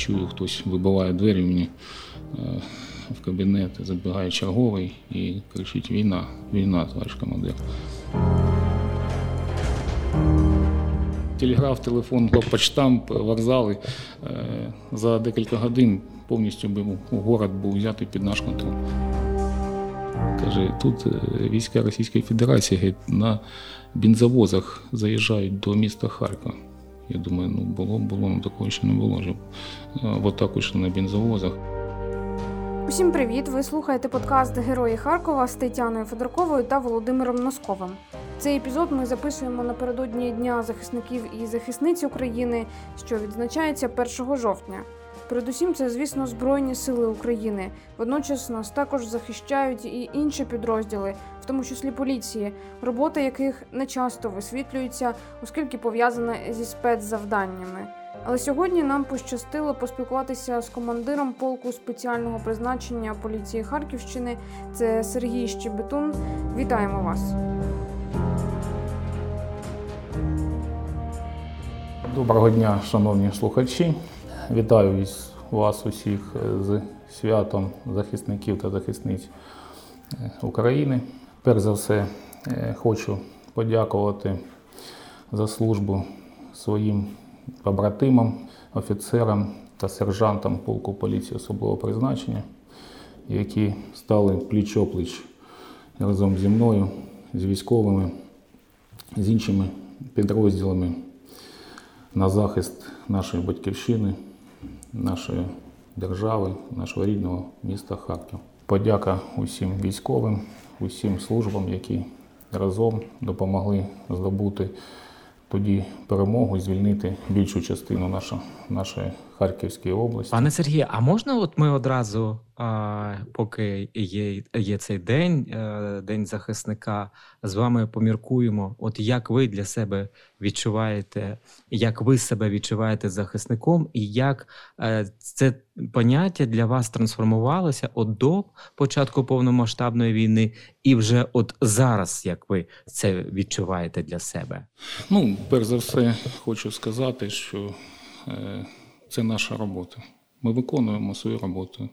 чую, хтось вибиває двері мені в кабінет, забігає черговий і кричить Війна, війна, товариш командир. Телеграф, телефон, почтамп, вокзали. За декілька годин повністю город був взятий під наш контроль. Каже, тут війська Російської Федерації на бензовозах заїжджають до міста Харкова. Я думаю, ну було, було, ну такого ще не було. Щоб в атаку йшли на бензовозах. Усім привіт! Ви слухаєте подкаст Герої Харкова з Тетяною Федорковою та Володимиром Носковим. Цей епізод ми записуємо напередодні Дня захисників і захисниць України, що відзначається 1 жовтня. Передусім, це, звісно, Збройні Сили України. Водночас нас також захищають і інші підрозділи, в тому числі поліції, робота яких не часто висвітлюється, оскільки пов'язана зі спецзавданнями. Але сьогодні нам пощастило поспілкуватися з командиром полку спеціального призначення поліції Харківщини. Це Сергій Щебетун. Вітаємо вас. Доброго дня, шановні слухачі. Вітаю вас усіх з святом захисників та захисниць України. Перш за все, хочу подякувати за службу своїм побратимам, офіцерам та сержантам полку поліції особливого призначення, які стали пліч-опліч разом зі мною, з військовими, з іншими підрозділами на захист нашої батьківщини, нашої держави, нашого рідного міста Харків. Подяка усім військовим, усім службам, які разом допомогли здобути тоді перемогу і звільнити більшу частину нашої, нашої Харківської області. Пане Сергію, а можна, от ми одразу, а, поки є є цей день, е, день захисника, з вами поміркуємо, от як ви для себе відчуваєте, як ви себе відчуваєте захисником, і як е, це поняття для вас трансформувалося от до початку повномасштабної війни, і вже от зараз, як ви це відчуваєте для себе? Ну, перш за все, хочу сказати, що. Це наша робота. Ми виконуємо свою роботу.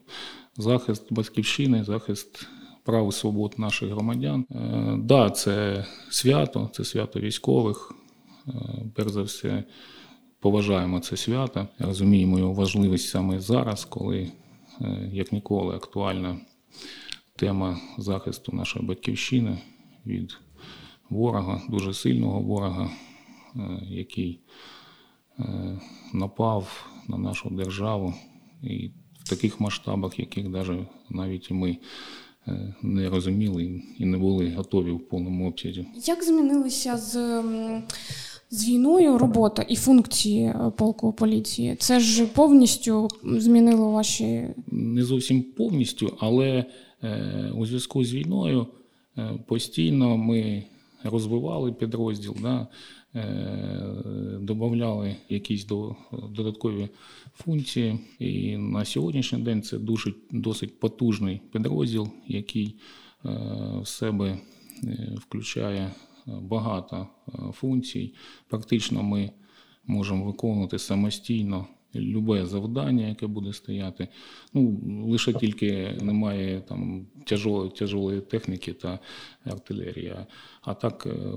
Захист батьківщини, захист прав і свобод наших громадян. Так, е, да, це свято, це свято військових. Е, перш за все, поважаємо це свято, розуміємо його важливість саме зараз, коли, е, як ніколи, актуальна тема захисту нашої батьківщини від ворога, дуже сильного ворога, який напав на нашу державу і в таких масштабах, яких навіть навіть ми е, не розуміли і не були готові в повному обсязі. Як змінилися з з війною робота і функції е, полку поліції? Це ж повністю змінило ваші не зовсім повністю, але е, у зв'язку з війною постійно ми розвивали підрозділ. Да? Е, додавали якісь додаткові функції. І на сьогоднішній день це дуже досить потужний підрозділ, який е, в себе е, включає багато функцій. Практично ми можемо виконувати самостійно любе завдання, яке буде стояти. Ну, Лише тільки немає там тяжолої, тяжолої техніки та артилерії. А так е,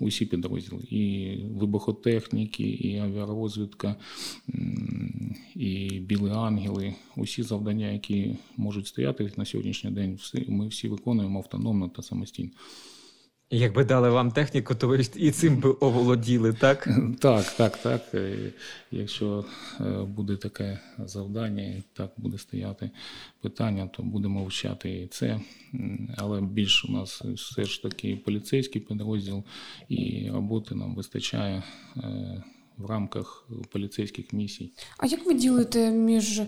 усі підрозділи. І вибухотехніки, і авіарозвідка, і білі ангели, усі завдання, які можуть стояти на сьогоднішній день, ми всі виконуємо автономно та самостійно. Якби дали вам техніку, то ви і цим би оволоділи, так? Так, так, так. Е, якщо е, буде таке завдання, і так буде стояти питання, то будемо вчати і це. Але більш у нас все ж таки поліцейський підрозділ, і роботи нам вистачає е, в рамках поліцейських місій. А як ви ділите між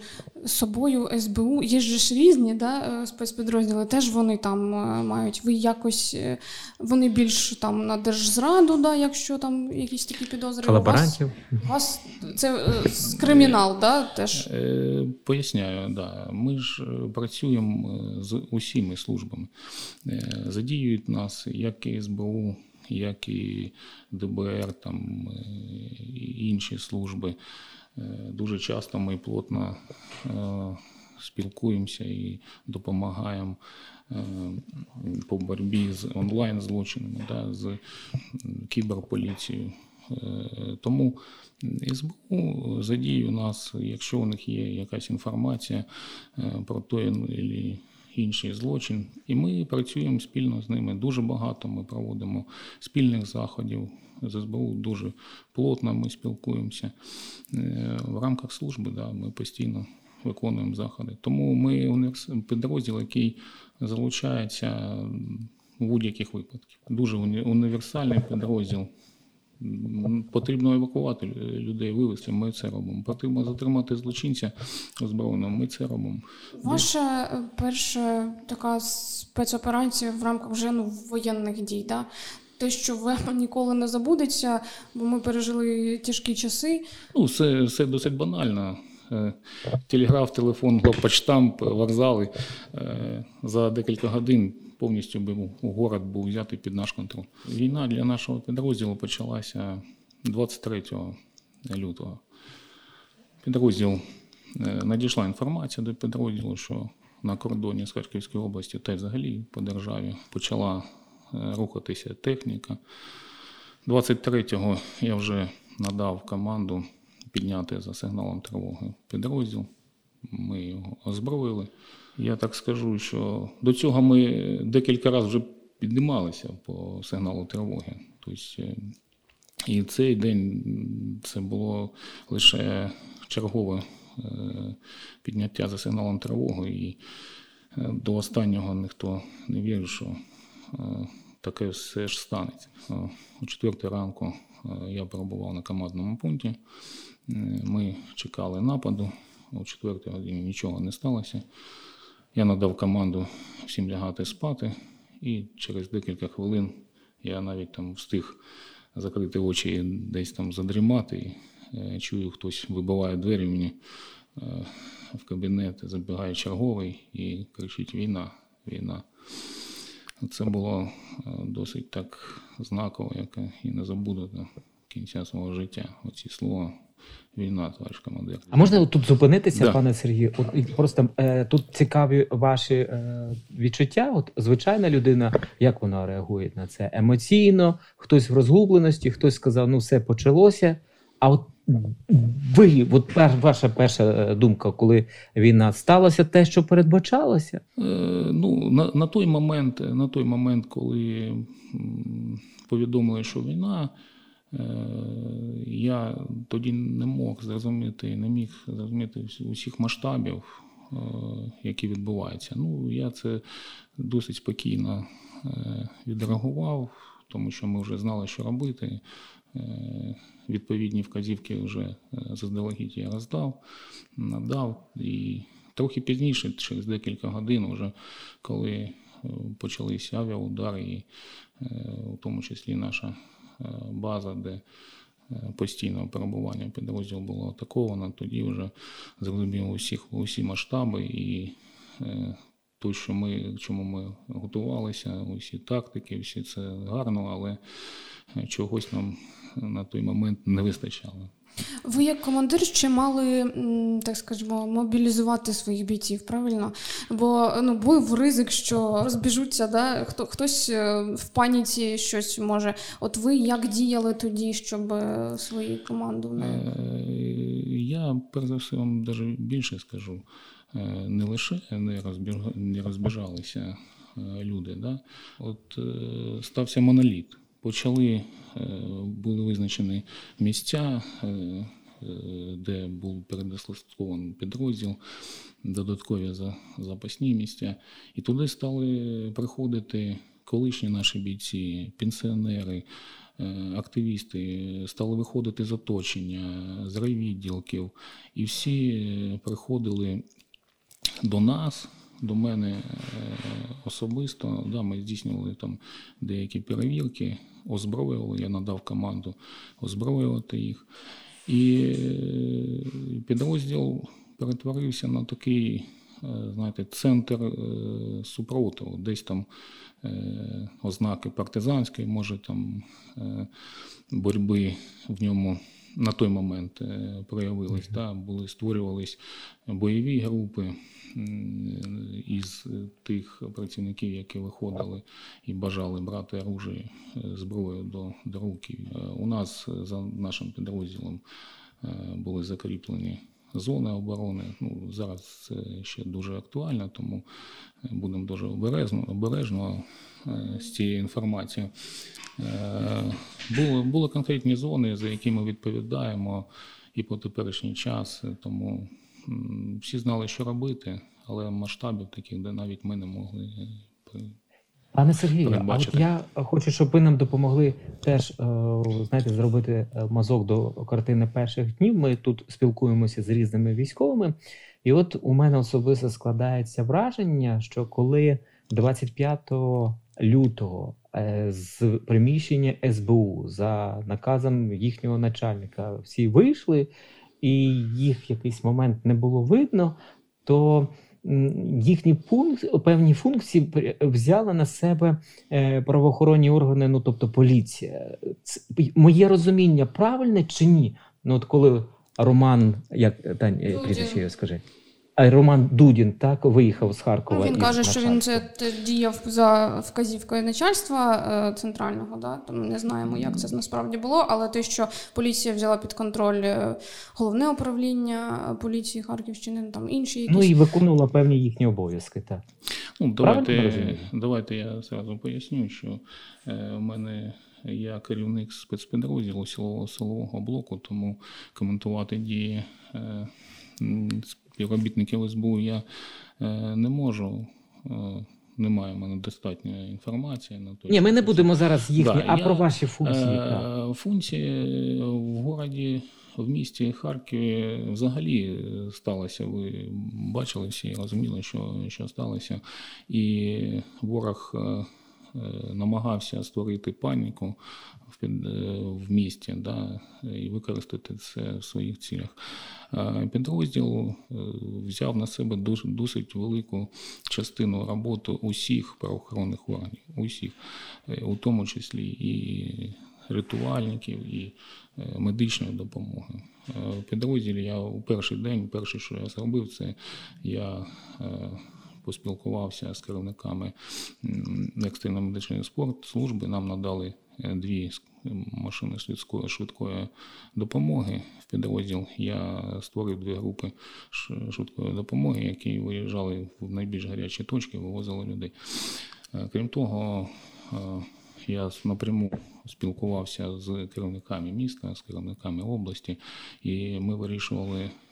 собою СБУ? Є ж різні да, е, спецпідрозділи, теж вони там е, мають. Ви якось е, вони більш там на держзраду, да, якщо там якісь такі підозри. Колаборантів. У вас, у вас це кримінал, да, теж? Поясняю, да. Ми ж працюємо з усіма службами. Задіюють нас як і СБУ як і ДБР, там і інші служби. Дуже часто ми плотно спілкуємося і допомагаємо по боротьбі з онлайн злочинами, да, з кіберполіцією. Тому СБУ задіє нас, якщо у них є якась інформація про той або інший злочин, і ми працюємо спільно з ними. Дуже багато ми проводимо спільних заходів з СБУ. Дуже плотно ми спілкуємося е, в рамках служби. Да, Ми постійно виконуємо заходи. Тому ми підрозділ, який залучається в будь-яких випадках. Дуже універсальний підрозділ. Потрібно евакувати людей, вивезти. Ми це робимо. Потрібно затримати злочинця озброєного. Ми це робимо. Ваша е, перша така спецоперація в рамках вже ну, воєнних дій. Да? Те, що вам ніколи не забудеться, бо ми пережили тяжкі часи. Ну, все, все досить банально. Е, телеграф, телефон, почтамп, вокзали е, за декілька годин повністю город був взятий під наш контроль. Війна для нашого підрозділу почалася 23 лютого. Підрозділ е, надійшла інформація до підрозділу, що на кордоні з Харківської області та й взагалі по державі почала рухатися техніка. 23-го я вже надав команду підняти за сигналом тривоги підрозділ. Ми його озброїли. Я так скажу, що до цього ми декілька разів вже піднімалися по сигналу тривоги. Тобто, е, і цей день це було лише чергове е, підняття за сигналом тривоги. І е, до останнього ніхто не вірив, що таке все ж станеться. О 4 ранку я перебував на командному пункті. Ми чекали нападу. О 4 годині нічого не сталося. Я надав команду всім лягати спати, і через декілька хвилин я навіть там встиг закрити очі і десь там задрімати. І, е, чую, хтось вибиває двері мені е, в кабінет, забігає черговий і кричить Війна, війна. Це було е, досить так знаково, яке і не забуду до кінця свого життя. Оці слова війна, товариш командир. А можна тут зупинитися, да. пане Сергію? От просто е, тут цікаві ваші е, відчуття. От звичайна людина, як вона реагує на це емоційно, хтось в розгубленості, хтось сказав, ну все почалося. А от ви, от ваша перша е, думка, коли війна сталося, те, що передбачалося? Е, ну на на той момент, на той момент, коли повідомили, що війна. Е, я тоді не мог зрозуміти, не міг зрозуміти усіх масштабів, е, які відбуваються. Ну, я це досить спокійно е, відреагував, тому що ми вже знали, що робити. Відповідні вказівки вже заздалегідь я роздав, надав. І трохи пізніше, через декілька годин, вже коли почалися авіаудари, і в тому числі наша база, де е, постійного перебування підрозділ було атаковано, тоді вже зрозуміло усіх усі масштаби і е, то, що ми чому ми готувалися, усі тактики, всі це гарно, але чогось нам на той момент не вистачало. Ви як командир ще мали, так скажімо, мобілізувати своїх бійців, правильно? Бо ну, був ризик, що розбіжуться, да? Хто, хтось е, в паніці щось може. От ви як діяли тоді, щоб е, свою команду не. Е, я перш за все вам навіть більше скажу. Не лише не, розбіж... не розбіжалися люди. Да? От стався моноліт почали, е, були визначені місця, е, е, де був передислокований підрозділ, додаткові запасні місця. І туди стали приходити колишні наші бійці, пенсіонери. Активісти стали виходити з оточення, з райвідділків, і всі приходили до нас, до мене особисто. Да, Ми здійснювали там деякі перевірки озброювали, я надав команду озброювати їх. І е, підрозділ перетворився на такий, е, знаєте, центр е, супротиву, десь там ознаки партизанської, може там боротьби в ньому на той момент проявились. Mm-hmm. Да, були створювались бойові групи із тих працівників, які виходили і бажали брати оружие, зброю до, до руки. У нас за нашим підрозділом були закріплені зони оборони. Ну, Зараз це ще дуже актуально, тому будемо дуже обережно обережно е, з цією інформацією. Е, були, були конкретні зони, за які ми відповідаємо і по теперішній час, тому всі знали, що робити, але масштабів таких, де навіть ми не могли. Пане Сергію, а от я хочу, щоб ви нам допомогли теж е, знаєте, зробити е, мазок до картини перших днів. Ми тут спілкуємося з різними військовими, і от у мене особисто складається враження, що коли 25 лютого е, з приміщення СБУ за наказом їхнього начальника всі вийшли, і їх якийсь момент не було видно, то їхні пункт, певні функції взяли на себе е, правоохоронні органи, ну тобто поліція. Це, моє розуміння правильне чи ні? Ну от коли Роман, як Тань, е, прізвище скажи. А Роман Дудін так виїхав з Харкова. Ну, він каже, що він це діяв за вказівкою начальства е, центрального, да? тому не знаємо, як це насправді було. Але те, що поліція взяла під контроль е, головне управління поліції Харківщини, там інші якісь... ну і виконувала певні їхні обов'язки. так. Ну, Давайте давайте я зразу поясню, що е, в мене. Я керівник спецпідрозділу силового силового блоку, тому коментувати дії е, співробітників СБУ я е, не можу. Е, немає в мене достатньої інформації на то. Ні, ми не будемо зараз їхні, да, а я, про ваші функції. Е, функції в городі, в місті Харкові взагалі сталося. Ви бачили всі, розуміли, що що сталося. І ворог намагався створити паніку в в місті да, і використати це в своїх цілях. Підрозділ е, взяв на себе дуже досить велику частину роботи усіх правоохоронних органів, усіх, е, у тому числі і рятувальників, і е, медичної допомоги. В підрозділі я у перший день, перше, що я зробив, це я поспілкувався з керівниками екстреної медичної спорт служби. Нам надали дві машини швидкої швидкої допомоги в підрозділ. Я створив дві групи швидкої допомоги, які виїжджали в найбільш гарячі точки, вивозили людей. Е, крім того, е, я напряму спілкувався з керівниками міста, з керівниками області, і ми вирішували Е,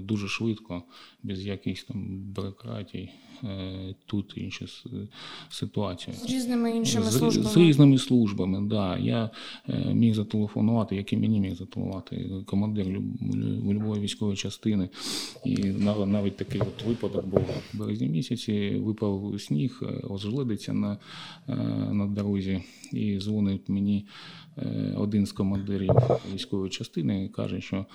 дуже швидко, без якихось там бюрократій, е, тут інші ситуації. З різними іншими службами. З, з різними службами, да. Я е, міг зателефонувати, як і мені міг зателефонувати командир любої військової частини. І навіть такий от випадок був в березні місяці, випав сніг, ожеледиться на, на дорозі і дзвонить мені один з командирів військової частини каже, що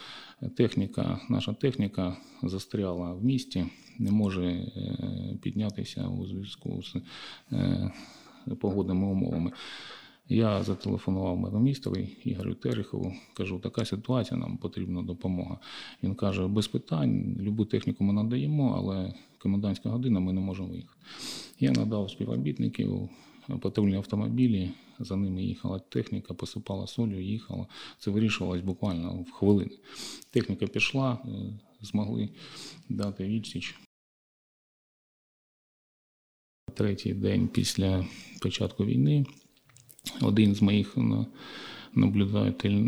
техніка, наша техніка застряла в місті, не може е, піднятися у зв'язку з е, погодними умовами. Я зателефонував меромістрові Ігорю Терехову, кажу, така ситуація, нам потрібна допомога. Він каже, без питань, любу техніку ми надаємо, але комендантська година ми не можемо виїхати. Я надав співробітників патрульні автомобілі, за ними їхала техніка, посипала солью, їхала. Це вирішувалось буквально в хвилини. Техніка пішла, е, змогли дати відсіч. Третій день після початку війни один з моїх наблюдателів,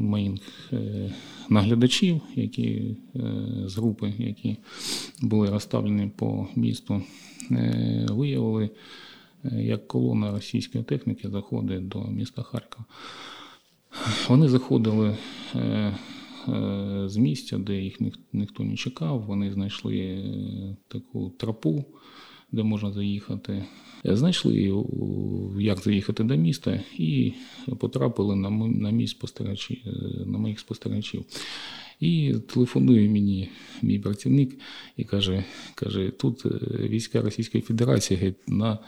моїх е, наглядачів, які е, з групи, які були розставлені по місту, виявили як колона російської техніки заходить до міста Харкова. Вони заходили е, е, з місця, де їх ніхто не чекав. Вони знайшли е, таку тропу, де можна заїхати. Знайшли, як заїхати до міста, і потрапили на на, мій спостерігачі, на моїх спостерігачів. І телефонує мені мій працівник і каже: каже, тут війська Російської Федерації на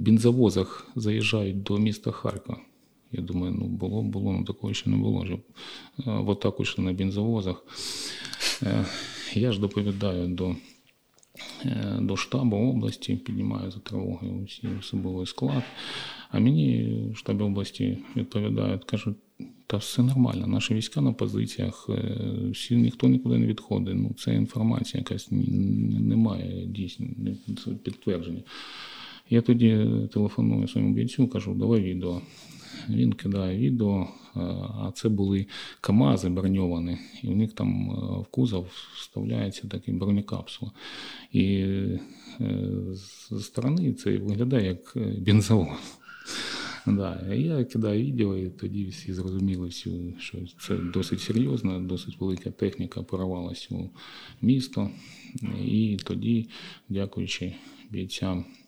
бензовозах заїжджають до міста Харкова. Я думаю, ну було, було, ну такого ще не було. Щоб в атаку йшли на бензовозах. Я ж доповідаю до до штабу області, піднімаю за тривогою усі особовий склад. А мені в штабі області відповідають, кажуть, та все нормально, наші війська на позиціях, всі ніхто нікуди не відходить. Ну, Це інформація якась немає дійсно підтвердження. Я тоді телефоную своєму бійцю, кажу, давай відео. Він кидає відео, а це були Камази броньовані, і в них там в кузов вставляється такий бронекапсула. І е, з сторони це виглядає як е, бензовоз. Да, Я кидаю відео, і тоді всі зрозуміли, що це досить серйозно, досить велика техніка порвалася у місто. І тоді, дякуючи бійцям е,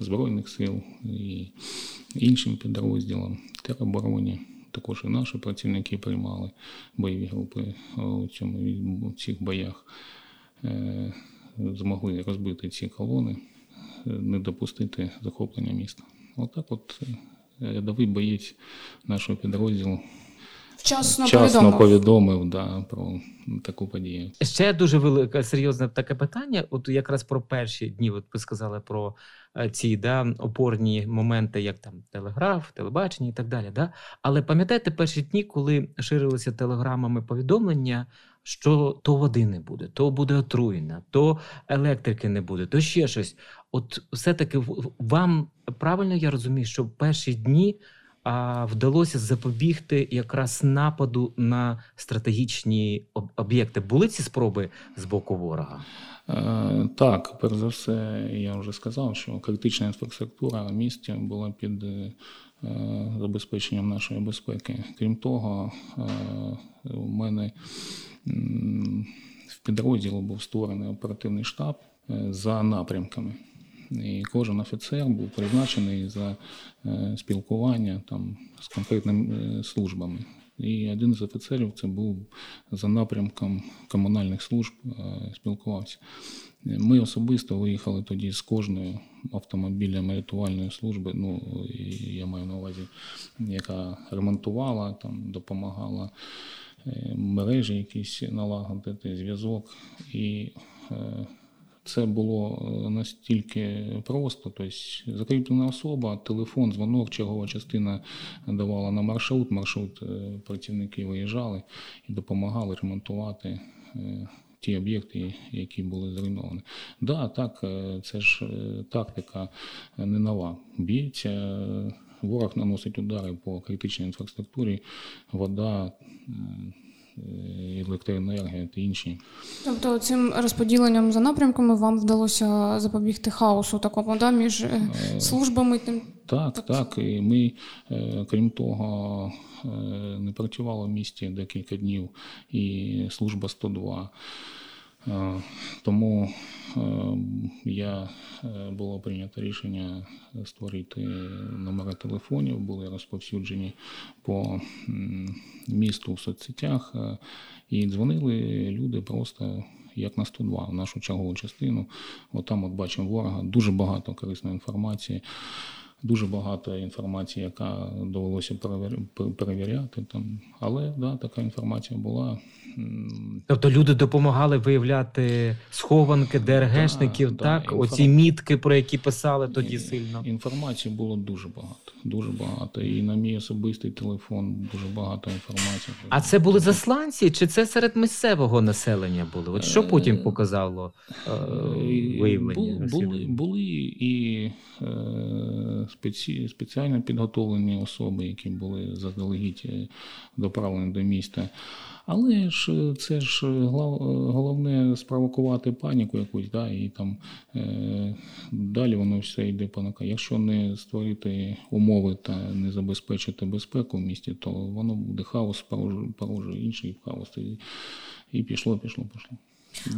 Збройних сил і іншим підрозділам теробороні, також і наші працівники приймали бойові групи у цьому у цих боях, е, змогли розбити ці колони, е, не допустити захоплення міста. Отак, от, от рядовий боєць нашого підрозділу Вчасно, Вчасно повідомив, повідомив да, про таку подію. Ще дуже велике серйозне таке питання. От якраз про перші дні, от ви сказали про е, ці да, опорні моменти, як там телеграф, телебачення і так далі. Да? Але пам'ятаєте перші дні, коли ширилися телеграмами повідомлення, що то води не буде, то буде отруєна, то електрики не буде, то ще щось. От все-таки вам правильно я розумію, що в перші дні вдалося запобігти якраз нападу на стратегічні об'єкти. Були ці спроби з боку ворога? Е, так, перш за все, я вже сказав, що критична інфраструктура в місті була під е, забезпеченням нашої безпеки. Крім того, е, у мене в підрозділу був створений оперативний штаб за напрямками. І кожен офіцер був призначений за е, спілкування там з конкретними е, службами. І один з офіцерів це був за напрямком комунальних служб, е, спілкувався. Ми особисто виїхали тоді з кожною автомобілем рятувальної служби. Ну я маю на увазі, яка ремонтувала, там допомагала мережі якісь налагодити зв'язок. І це було е, настільки просто, тобто закріплена особа, телефон, дзвонок, чергова частина давала на маршрут. Маршрут е, працівники виїжджали і допомагали ремонтувати е, ті об'єкти, які були зруйновані. Да, так, це ж тактика не нова. Б'ється, ворог наносить удари по критичній інфраструктурі, вода. Е, електроенергія та інші. Тобто цим розподіленням за напрямками вам вдалося запобігти хаосу такому да, між е, е, службами? Так, так. так. І ми, крім того, не працювали в місті декілька днів, і служба 102. Тому я було прийнято рішення створити номери телефонів, були розповсюджені по місту в соцсетях, і дзвонили люди просто. Як на 102 в нашу чергову частину, от там от бачимо ворога, дуже багато корисної інформації. Дуже багато інформації, яка довелося перевіряти. Там. Але да, така інформація була. Тобто люди допомагали виявляти схованки ДРГшників, да, так? Да, Оці мітки, про які писали тоді сильно. Інформації було дуже багато. Дуже багато. І на мій особистий телефон дуже багато інформації. А це були засланці, чи це серед місцевого населення були? От що потім е, показало е, виявлення? Були, були і е, спеці, спеціально підготовлені особи, які були заздалегідь е, доправлені до міста. Але ж е, це ж е, головне спровокувати паніку якусь, да, і там е, далі воно все йде по наказ. Якщо не створити умови та не забезпечити безпеку в місті, то воно буде хаос, порожує інший хаос. І, і пішло, пішло, пішло.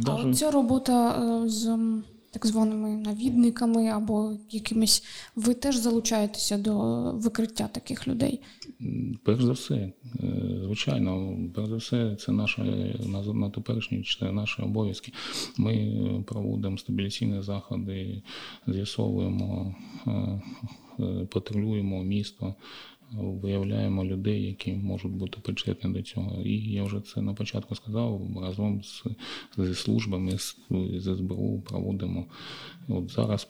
Даже... А ця робота з так званими навідниками або якимись. Ви теж залучаєтеся до викриття таких людей? Перш за все, е, звичайно, перш за все, це наше на, теперішній це наші обов'язки. Ми проводимо стабіляційні заходи, з'ясовуємо, е, патрулюємо місто виявляємо людей, які можуть бути причетні до цього. І я вже це на початку сказав, разом з, зі службами з, з СБУ проводимо. От зараз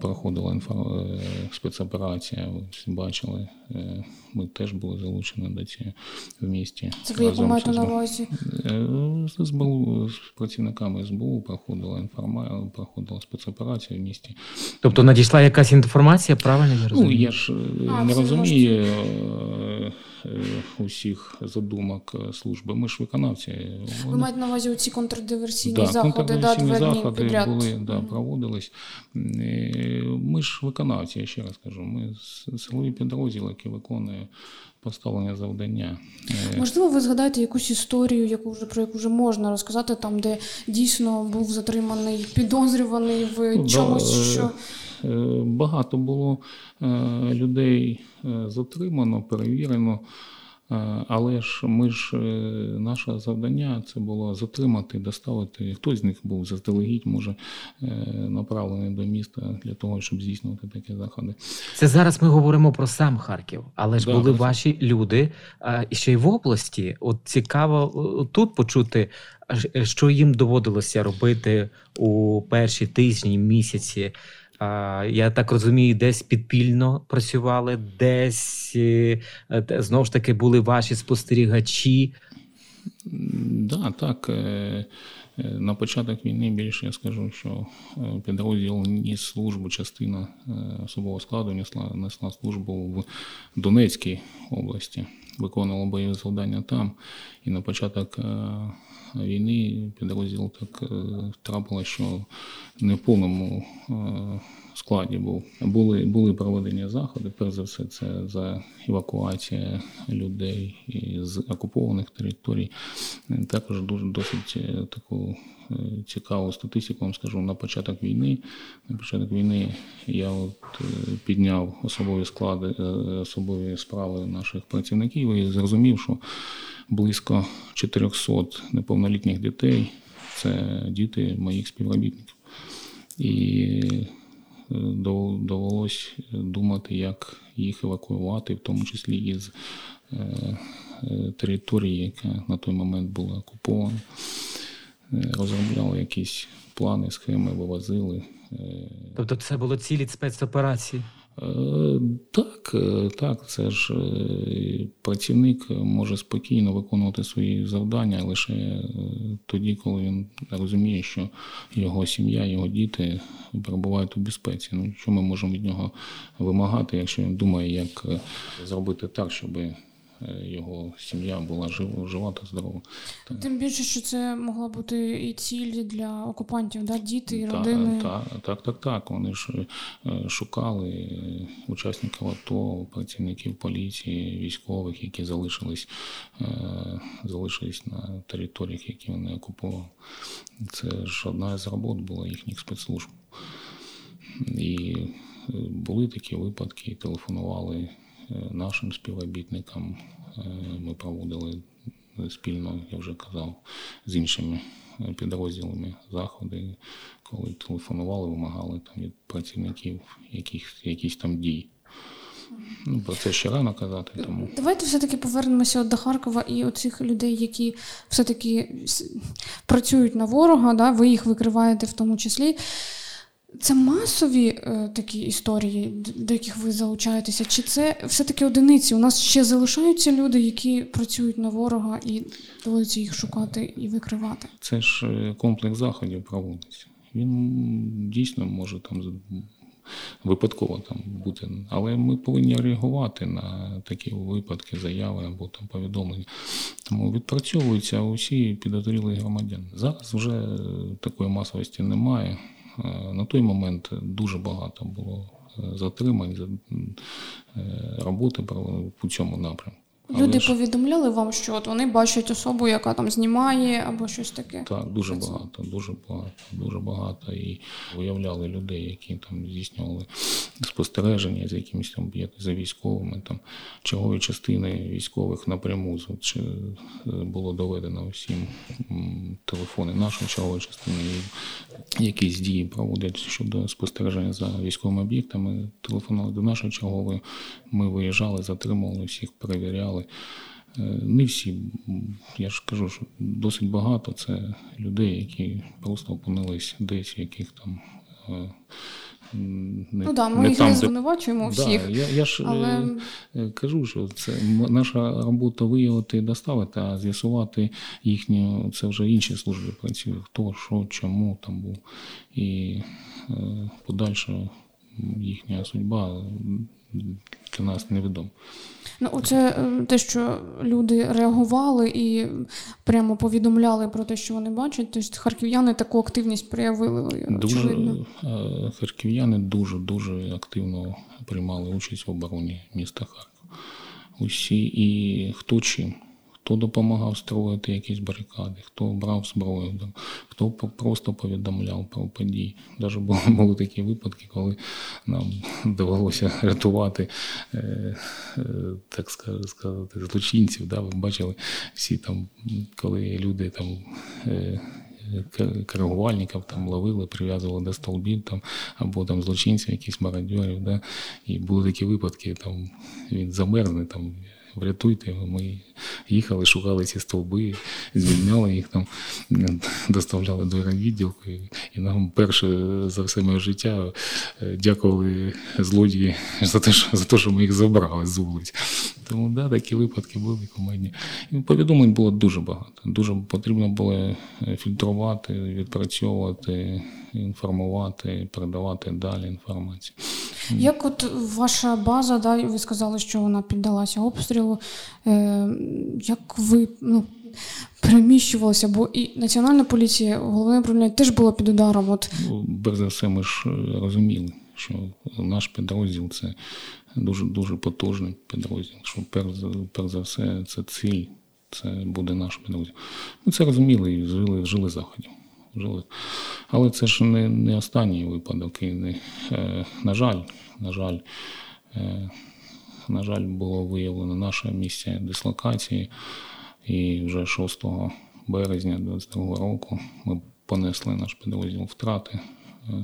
проходила інфо, е, спецоперація, всі бачили. Е, ми теж були залучені до цього в місті. Це ви маєте на увазі? Е, з СБУ, з працівниками СБУ проходила інформація, проходила спецоперація в місті. Тобто надійшла якась інформація, правильно я розумію? Ну, я ж а, не розумію. Е, усіх задумок служби. Ми ж виконавці. Ви маєте на увазі ці контрдиверсійні да, заходи, контрдиверсійні да, заходи підряд. були, да, проводились. Е, ми ж виконавці, я ще раз кажу. Ми силові підрозділи, які виконує поставлення завдання. Е, Можливо, ви згадаєте якусь історію, яку вже про яку вже можна розказати, там, де дійсно був затриманий підозрюваний в ну, чомусь, да, що. Е, багато було е, людей е, затримано, перевірено. Але ж ми ж наше завдання це було затримати, доставити. Хтось з них був заздалегідь, може направлений до міста для того, щоб здійснювати такі заходи. Це зараз ми говоримо про сам Харків, але ж да, були ваші люди ще й в області. От цікаво тут почути, що їм доводилося робити у перші тижні місяці. Я так розумію, десь підпільно працювали, десь е, знову ж таки були ваші спостерігачі. Да, так. Е, е, на початок війни більше я скажу, що підрозділ ніс службу, частина особового складу несла, несла службу в Донецькій області, виконувала бойові завдання там. І на початок війни підрозділ так трапило, що не в повному складі був. Були були проведені заходи. Перш за все, це за евакуація людей з окупованих територій. Також дуже досить е, таку е, цікаву статистику вам скажу на початок війни. На початок війни я от е, підняв особові склади, особові справи наших працівників і зрозумів, що близько 400 неповнолітніх дітей це діти моїх співробітників. І довелось думати, як їх евакуювати, в тому числі із е, е, території, яка на той момент була окупована. Е, розробляли якісь плани, схеми, вивозили. Тобто це було цілі спецоперації? Е, так, е, так, це ж е, працівник може спокійно виконувати свої завдання лише тоді, коли він розуміє, що його сім'я, його діти перебувають у безпеці. Ну, Що ми можемо від нього вимагати, якщо він думає, як зробити так, щоб Е, його сім'я була жива, жива та здорова. Тим більше, що це могла бути і ціль для окупантів, да? діти і родини. Так, так, так, так. Вони ж е, шукали учасників АТО, працівників поліції, військових, які залишились е, залишились на територіях, які вони окупували. Це ж одна з робот була їхніх спецслужб. І були такі випадки, телефонували нашим співробітникам. Е, ми проводили спільно, я вже казав, з іншими підрозділами заходи, коли телефонували, вимагали там від працівників яких, якісь там дій. Ну, Про це ще рано казати. Тому давайте все-таки повернемося до Харкова і оцих людей, які все-таки працюють на ворога, да, ви їх викриваєте в тому числі. Це масові е, такі історії, до яких ви залучаєтеся? Чи це все-таки одиниці? У нас ще залишаються люди, які працюють на ворога і доводиться їх шукати і викривати? Це ж е, комплекс заходів проводиться. Він дійсно може там випадково там бути, але ми повинні реагувати на такі випадки, заяви або там повідомлення. Тому відпрацьовуються усі підозрілі громадяни. Зараз вже такої масовості немає. Е, на той момент дуже багато було е, затримань, е, роботи по цьому напрямку. Люди ж... повідомляли вам, що от вони бачать особу, яка там знімає або щось таке. Так, дуже багато, дуже багато, дуже багато. І виявляли людей, які там здійснювали спостереження з якимись там за військовими, там чергові частини військових напряму чи е, було доведено всім телефони нашої чергової частини, якісь дії проводять щодо спостереження за військовими об'єктами. Телефонували до нашої чергової. Ми виїжджали, затримували всіх, перевіряли. Е, не всі, я ж кажу, що досить багато це людей, які просто опинились десь, яких там. Е, не, ну да, ми не їх там, не звинувачуємо всіх. Да, я я ж але... Е, кажу, що це наша робота виявити і доставити, а з'ясувати їхню, це вже інші служби працюють, хто, що, чому там був. І подальша їхня судьба для нас невідомо. Ну, оце е, те, що люди реагували і прямо повідомляли про те, що вони бачать. Тобто харків'яни таку активність проявили. Дуже очевидно. Е, харків'яни дуже дуже активно приймали участь в обороні міста Харкова. Усі і хто чим хто допомагав строїти якісь барикади, хто брав зброю, хто просто повідомляв про події. Навіть були, були такі випадки, коли нам довелося рятувати, е, е, так сказати, злочинців. Да? Ви бачили всі там, коли люди там. Е, Коригувальників там ловили, прив'язували до столбів там, або там злочинців, якісь мародьорів. Да? І були такі випадки, там він замерзне, там врятуйте. Ми їхали, шукали ці стовби, звільняли їх там, доставляли до відділку. І нам перше за все моє життя е, дякували злодії за те, що за те, що ми їх забрали з вулиць. Тому да, такі випадки були комедні. І повідомлень було дуже багато. Дуже потрібно було е, фільтрувати, відпрацьовувати, інформувати, передавати далі інформацію. Як от ваша база, да, ви сказали, що вона піддалася обстрілу. Е, Як ви ну, переміщувалися? Бо і Національна поліція, головне управління теж було під ударом. От. Ну, Без за все, ми ж е, розуміли, що наш підрозділ це дуже дуже потужний підрозділ. Що перш перш за все, це ціль, це буде наш підрозділ. Ми це розуміли і жили, жили заходів жили. Але це ж не не останній випадок. І не, е, На жаль, на жаль, е, на жаль, було виявлено наше місце дислокації. І вже 6 березня 2022 року ми понесли наш підрозділ втрати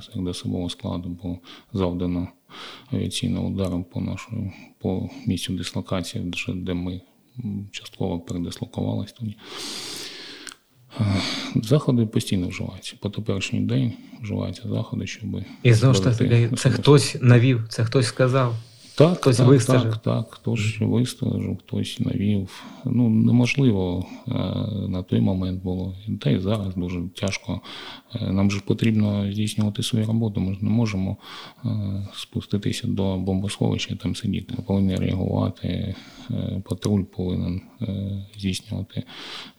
серед особового складу, було завдано авіаційним ударом по нашому по місцю дислокації, де ми частково передислокувалися тоді. Заходи постійно вживаються. По теперішній день вживаються заходи, щоб. І знову ж таки, це хтось навів, це хтось сказав. Так, хтось так, вистежив. так, так, хтось вистежив, хтось навів. Ну, неможливо е, на той момент було. Та й зараз дуже тяжко. Е, нам же потрібно здійснювати свою роботу. Ми ж не можемо е, спуститися до бомбосховища і там сидіти. Ми повинні реагувати. Патруль повинен здійснювати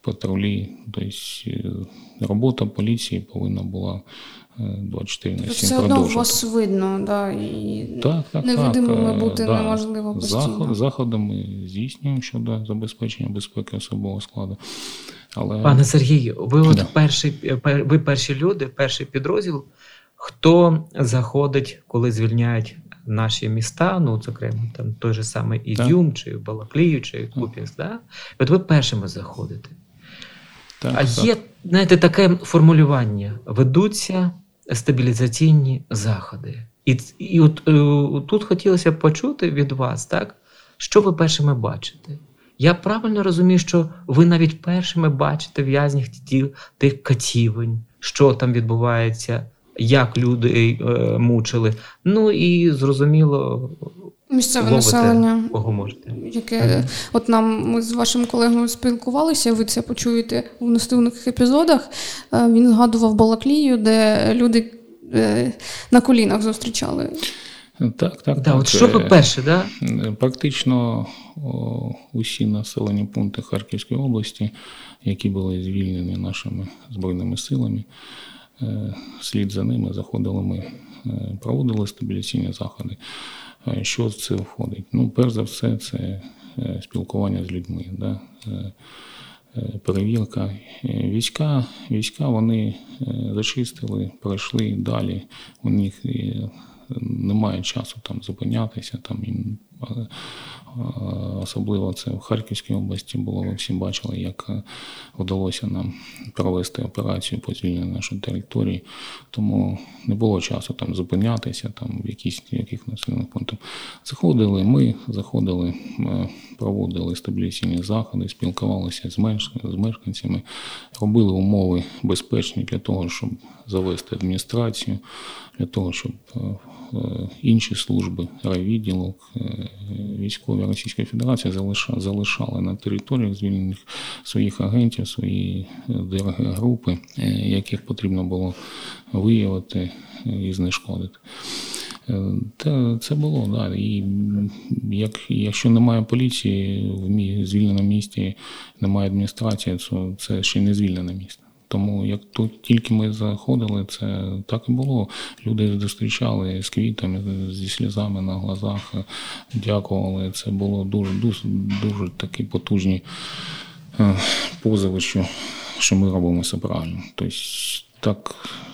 патрулі. Тобто робота поліції повинна була 24 на 7 Все одно вас видно, да, і так, так, невидимими так, бути да. неможливо постійно. Заход, заходами здійснюємо щодо забезпечення безпеки особового складу. Але... Пане Сергію, ви от да. перший, ви перші люди, перший підрозділ, хто заходить, коли звільняють наші міста, ну, зокрема, там той же самий Ідюм, чи Балаклію, чи Купінськ, да? от ви першими заходите. Так, а так. є, знаєте, таке формулювання: ведуться стабілізаційні заходи. І і от е, тут хотілося б почути від вас, так, що ви першими бачите. Я правильно розумію, що ви навіть першими бачите в'язніх тіл тих катівень, що там відбувається, як люди е, мучили. Ну і зрозуміло. Місцеве населення, кого можете. яке ага. от нам ми з вашим колегою спілкувалися, ви це почуєте в наступних епізодах. Е, він згадував Балаклію, де люди е, на колінах зустрічали. Так, так. Да, От що ви перше, да? Практично усі населені пункти Харківської області, які були звільнені нашими збройними силами, е, слід за ними заходили ми, проводили стабіляційні заходи. Що в це входить? Ну, перш за все, це спілкування з людьми. Да? Перевірка війська, війська вони зачистили, пройшли далі. У них немає часу там зупинятися. Там їм Особливо це в Харківській області було. Ви всі бачили, як е, вдалося нам провести операцію по звільненню нашої території. Тому не було часу там зупинятися, там в якісь яких населених пунктах. Заходили, ми заходили, е, проводили стабілізаційні заходи, спілкувалися з мешканцями, робили умови безпечні для того, щоб завести адміністрацію, для того, щоб е, інші служби райвідділок, військові Російської Федерації залишали на територіях звільнених своїх агентів, свої е, групи, е, яких потрібно було виявити і знешкодити. Е, це було, да. І як, якщо немає поліції в мі, звільненому місті, немає адміністрації, то це ще не звільнене місто. Тому як тут тільки ми заходили, це так і було. Люди зустрічали з квітами, зі сльозами на глазах, дякували. Це було дуже дуже дуже такі потужні е, позови, що, що ми робимо все правильно. Тобто так е,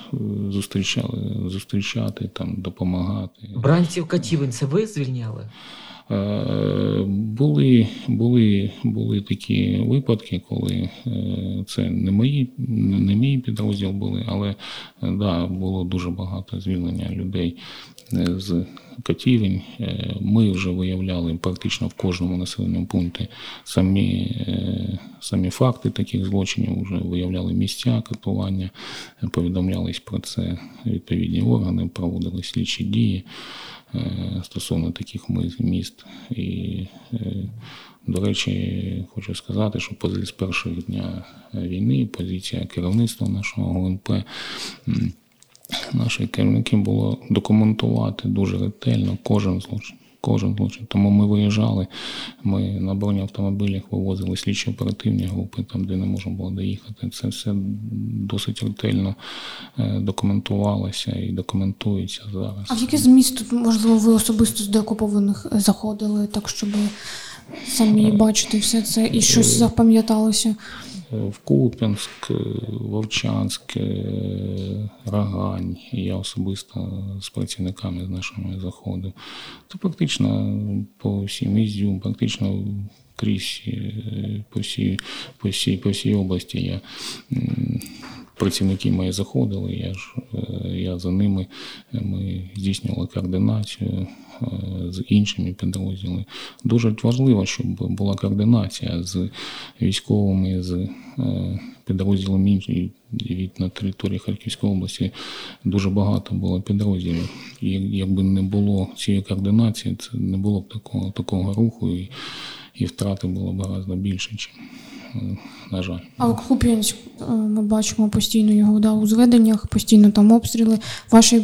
зустрічали, зустрічати, там, допомагати. Бранців Катівень це ви звільняли? Е, були були, були такі випадки, коли е, це не мої, не мій підрозділ були, але е, да, було дуже багато звільнення людей з Катівень. Ми вже виявляли практично в кожному населеному пункті самі самі факти таких злочинів, вже виявляли місця катування, повідомлялись про це відповідні органи, проводили слідчі дії. Е, стосовно таких міст. І, е, до речі, хочу сказати, що з першого дня війни позиція керівництва нашого ГУНП. Наші керівники було документувати дуже ретельно кожен злочин кожен злочин. Тому ми виїжджали, ми на бронеавтомобілях вивозили слідчі оперативні групи, там, де не можна було доїхати. Це все досить ретельно е, документувалося і документується зараз. А в яке з міст, можливо, ви особисто з деокупованих заходили, так щоб самі бачити все це і щось е, запам'яталося? В Куп'янськ, Вовчанськ, Рогань. Я особисто з працівниками з нашими заходив. Це практично по всім Ізюм, практично крізь по всій, по всій, по всій області я. Працівники мої заходили, я ж я за ними ми здійснювали координацію. Е, з іншими підрозділами. Дуже важливо, щоб була координація з військовими, з е, підрозділами. Від на території Харківської області дуже багато було підрозділів. І якби не було цієї координації, це не було б такого такого руху, і і втрати було б багато більше, ніж, е, на жаль. А Куп'янськ, ми бачимо постійно його да, у зведеннях, постійно там обстріли. Ваші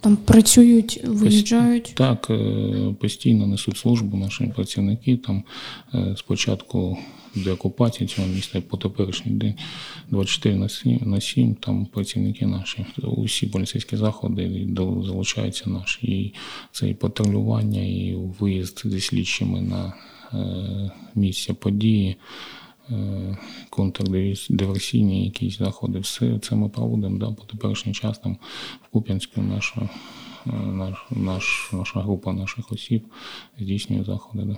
там працюють, виїжджають? Так, е, постійно несуть службу наші працівники. Там е, спочатку деокупації цього міста по теперішній день 24 на 7, на 7 там працівники наші. Усі поліцейські заходи залучаються наші. І це і патрулювання, і виїзд зі слідчими на е, місце події. Е, контрдиверсійні якісь заходи. Все це ми проводимо да, по теперішній час там в Куп'янську наша, е, наш, наш, наша група наших осіб здійснює заходи. Да.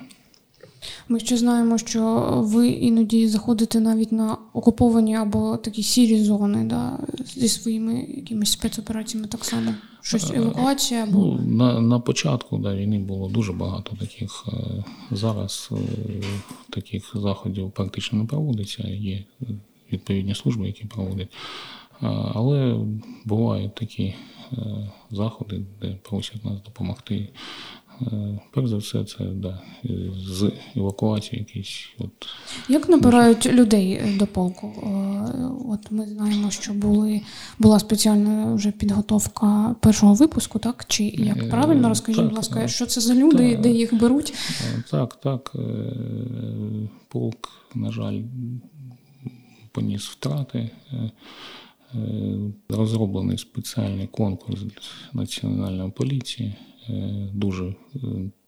Ми ще знаємо, що ви іноді заходите навіть на окуповані або такі сірі зони, да, зі своїми якимись спецопераціями так само. Щось е, евакуація або ну, на на початку да, війни було дуже багато таких. Е, зараз е, таких заходів практично не проводиться. Є відповідні служби, які проводять. Але бувають такі заходи, де просять нас допомогти перш за все, це да, з евакуації якісь. От. Як набирають людей до полку? Е, от Ми знаємо, що були, була спеціальна вже підготовка першого випуску, так? Чи як е, правильно розкажіть, будь ласка, що це за люди, так, де їх беруть? Так, так. Полк, на жаль, поніс втрати. Розроблений спеціальний конкурс національної поліції. Е, дуже е,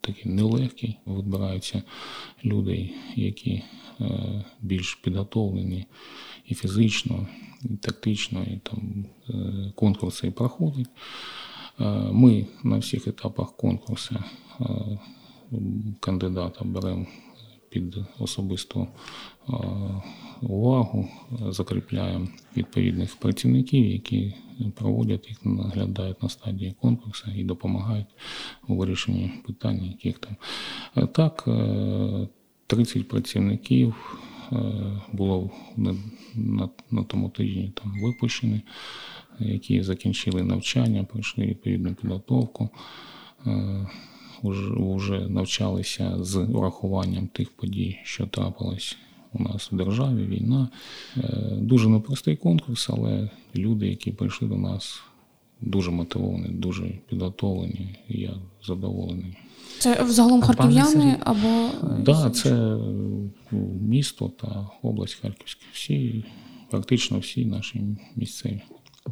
такий нелегкий. Вибираються люди, які більш підготовлені і фізично, і тактично, і там конкурси проходять. Ми на всіх етапах конкурсу кандидата беремо під особисту увагу, закріпляємо відповідних працівників, які проводять їх, наглядають на стадії конкурсу і допомагають у вирішенні питань, яких там. Так, 30 працівників було на, на, на тому тижні там випущені, які закінчили навчання, пройшли відповідну підготовку вже навчалися з урахуванням тих подій, що трапилось у нас в державі, війна. Е, дуже непростий конкурс, але люди, які прийшли до нас, дуже мотивовані, дуже підготовлені. і Я задоволений. Це взагалом харків'яни або Так, да, це місто та область Харківська. Всі, практично всі наші місцеві.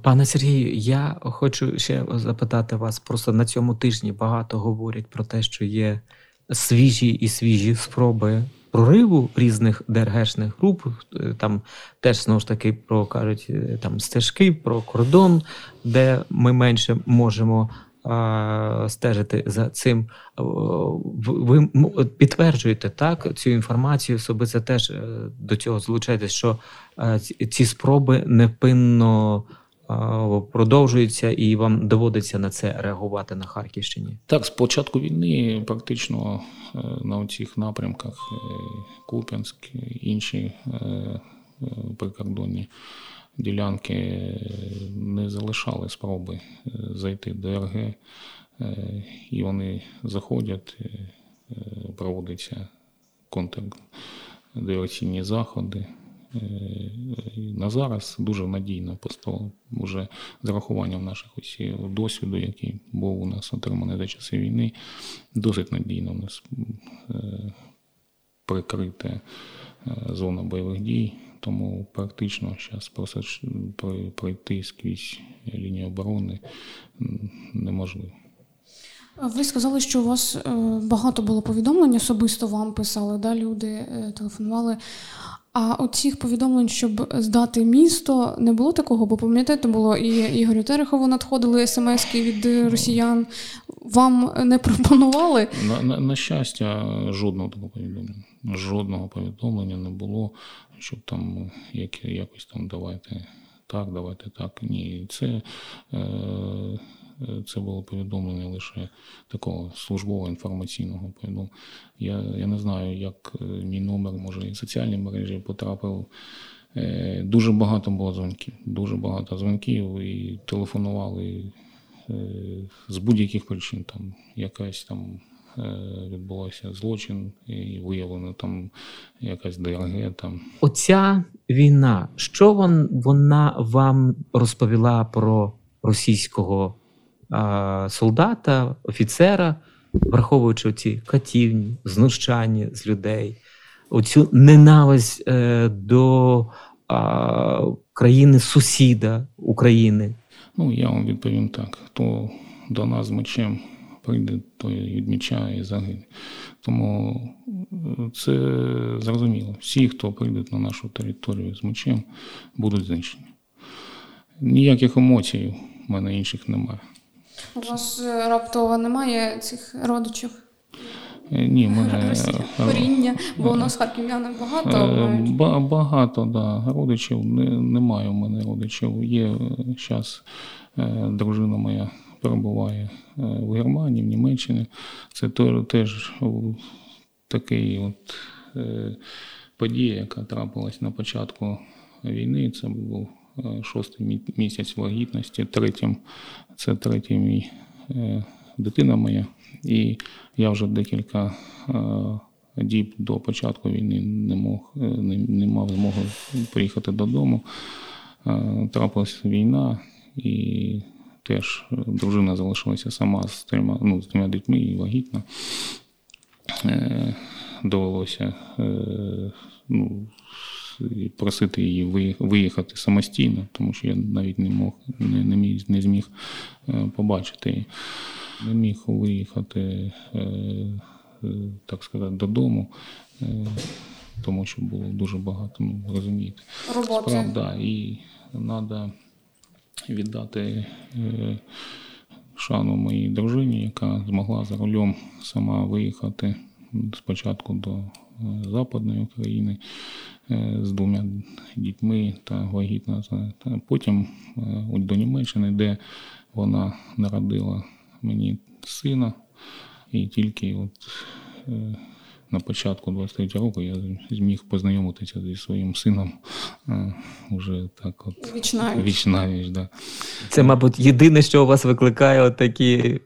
Пане Сергію, я хочу ще запитати вас. Просто на цьому тижні багато говорять про те, що є свіжі і свіжі спроби прориву різних ДРГшних груп. Е, там теж знову ж таки про кажуть е, там стежки, про кордон, де ми менше можемо стежити за цим. Ви підтверджуєте так цю інформацію, особисто теж е, до цього злучаєтесь, що ці спроби невпинно продовжується і вам доводиться на це реагувати на Харківщині? Так, з початку війни практично е, на цих напрямках е, Куп'янськ, інші е, прикордонні ділянки не залишали спроби зайти до РГ, і вони заходять, проводяться контрдиверсійні заходи. На зараз дуже надійно просто вже з рахуванням наших усі досвіду, який був у нас отриманий за часи війни, досить надійно у нас е, прикрита е, зона бойових дій, тому практично зараз просто пройти скрізь лінію оборони неможливо. Ви сказали, що у вас е, багато було повідомлень, особисто вам писали, да, люди телефонували. А оцих повідомлень, щоб здати місто, не було такого, бо пам'ятаєте, було і Ігорю Терехову надходили смски від росіян. Вам не пропонували? На, на, на щастя, жодного такого повідомлення. Жодного повідомлення не було, щоб там як, якось там давайте так, давайте так. Ні, це. Е, це було повідомлення лише такого службового інформаційного повідомлення. Я я не знаю, як е, мій номер, може, і соціальні мережі потрапив. Е, дуже багато було дзвонків, дуже багато дзвонків і телефонували е, з будь-яких причин. Там якась там відбувався злочин, і виявлено там якась ДРГ. Там. Оця війна, що вона вам розповіла про російського солдата, офіцера, враховуючи ці катівні, знущання з людей, оцю ненависть е, до країни сусіда України. Ну, я вам відповім так: хто до нас мечем прийде, той відмічає і загине. Тому е, це зрозуміло. Всі, хто прийде на нашу територію з мечем, будуть знищені. Ніяких емоцій в мене інших немає. У вас е, раптово немає цих родичів? Е, ні, мене коріння, бо у нас харків'янок багато. Е, багато, да. Родичів немає у мене родичів. Є зараз дружина моя перебуває в Германії, в Німеччині. Це теж такий от подія, яка трапилась на початку війни. Це був шостий місяць вагітності, третім це третій мій е, дитина моя. І я вже декілька е, діб до початку війни не мог, е, не, не мав змоги приїхати додому. Трапилася війна, і теж дружина залишилася сама з трьома ну, з трьома дітьми і вагітна. Довелося ну, і просити її виїхати самостійно, тому що я навіть не мог не, не, міг, не зміг е, побачити. Не міг виїхати, е, так сказати, додому, е, тому що було дуже багато, ну, розумієте. Роботи. Справ, да, і треба віддати е, шану моїй дружині, яка змогла за рулем сама виїхати спочатку до Западної України е, з двома дітьми та вагітна. та- потім е, до Німеччини, де вона народила мені сина, і тільки от е, на початку 23 року я зміг познайомитися зі своїм сином е, уже так от Вічнавіч. віч да. Це, мабуть, єдине, що у вас викликає от такі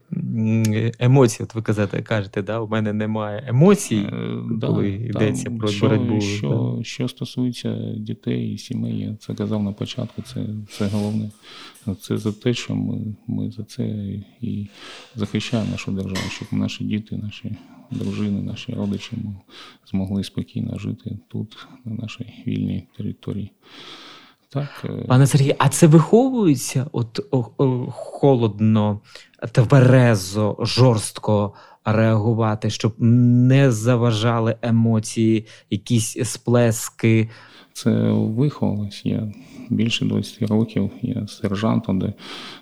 емоції. От ви казати, кажете, да, у мене немає емоцій, Е, да, коли там, йдеться про що, боротьбу. Що, що стосується дітей і сімей, я це казав на початку, це, це головне. Це за те, що ми, ми за це і захищаємо нашу державу, щоб наші діти, наші дружини, наші родичі м- змогли спокійно жити тут, на нашій вільній території. Так, е, Пане Сергію, а це виховується от о, о, холодно, тверезо, жорстко реагувати, щоб не заважали емоції, якісь сплески. Це виховалось. Я більше 20 років. Я сержанта, де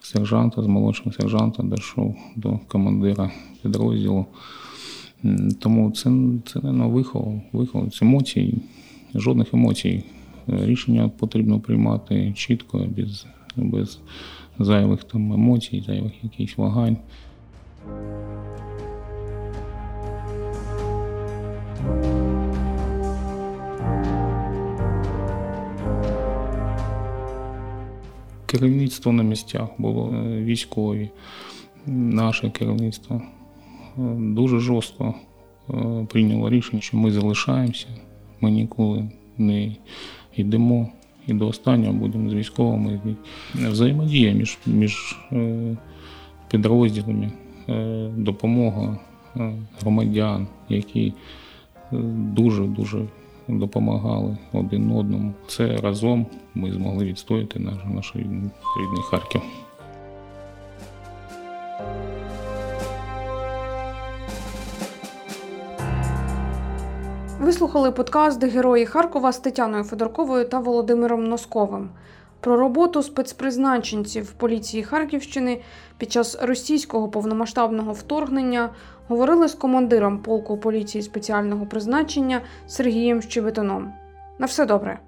сержанта, з молодшого сержанта дійшов до командира підрозділу. Тому це, це не виховав. Виховав Це емоцій, жодних емоцій. Рішення потрібно приймати чітко, без, без зайвих там емоцій, зайвих якихось вагань. Керівництво на місцях було е, військові, наше керівництво дуже жорстко е, прийняло рішення, що ми залишаємося, ми ніколи не йдемо і до останнього будемо з військовими. Взаємодія між, між е, підрозділами, е, допомога громадян, які дуже-дуже допомагали один одному. Це разом ми змогли відстояти наш, наш рідний Харків. Ви слухали подкаст Герої Харкова з Тетяною Федорковою та Володимиром Носковим про роботу спецпризначенців поліції Харківщини під час російського повномасштабного вторгнення. Говорили з командиром полку поліції спеціального призначення Сергієм Щебетоном. На все добре.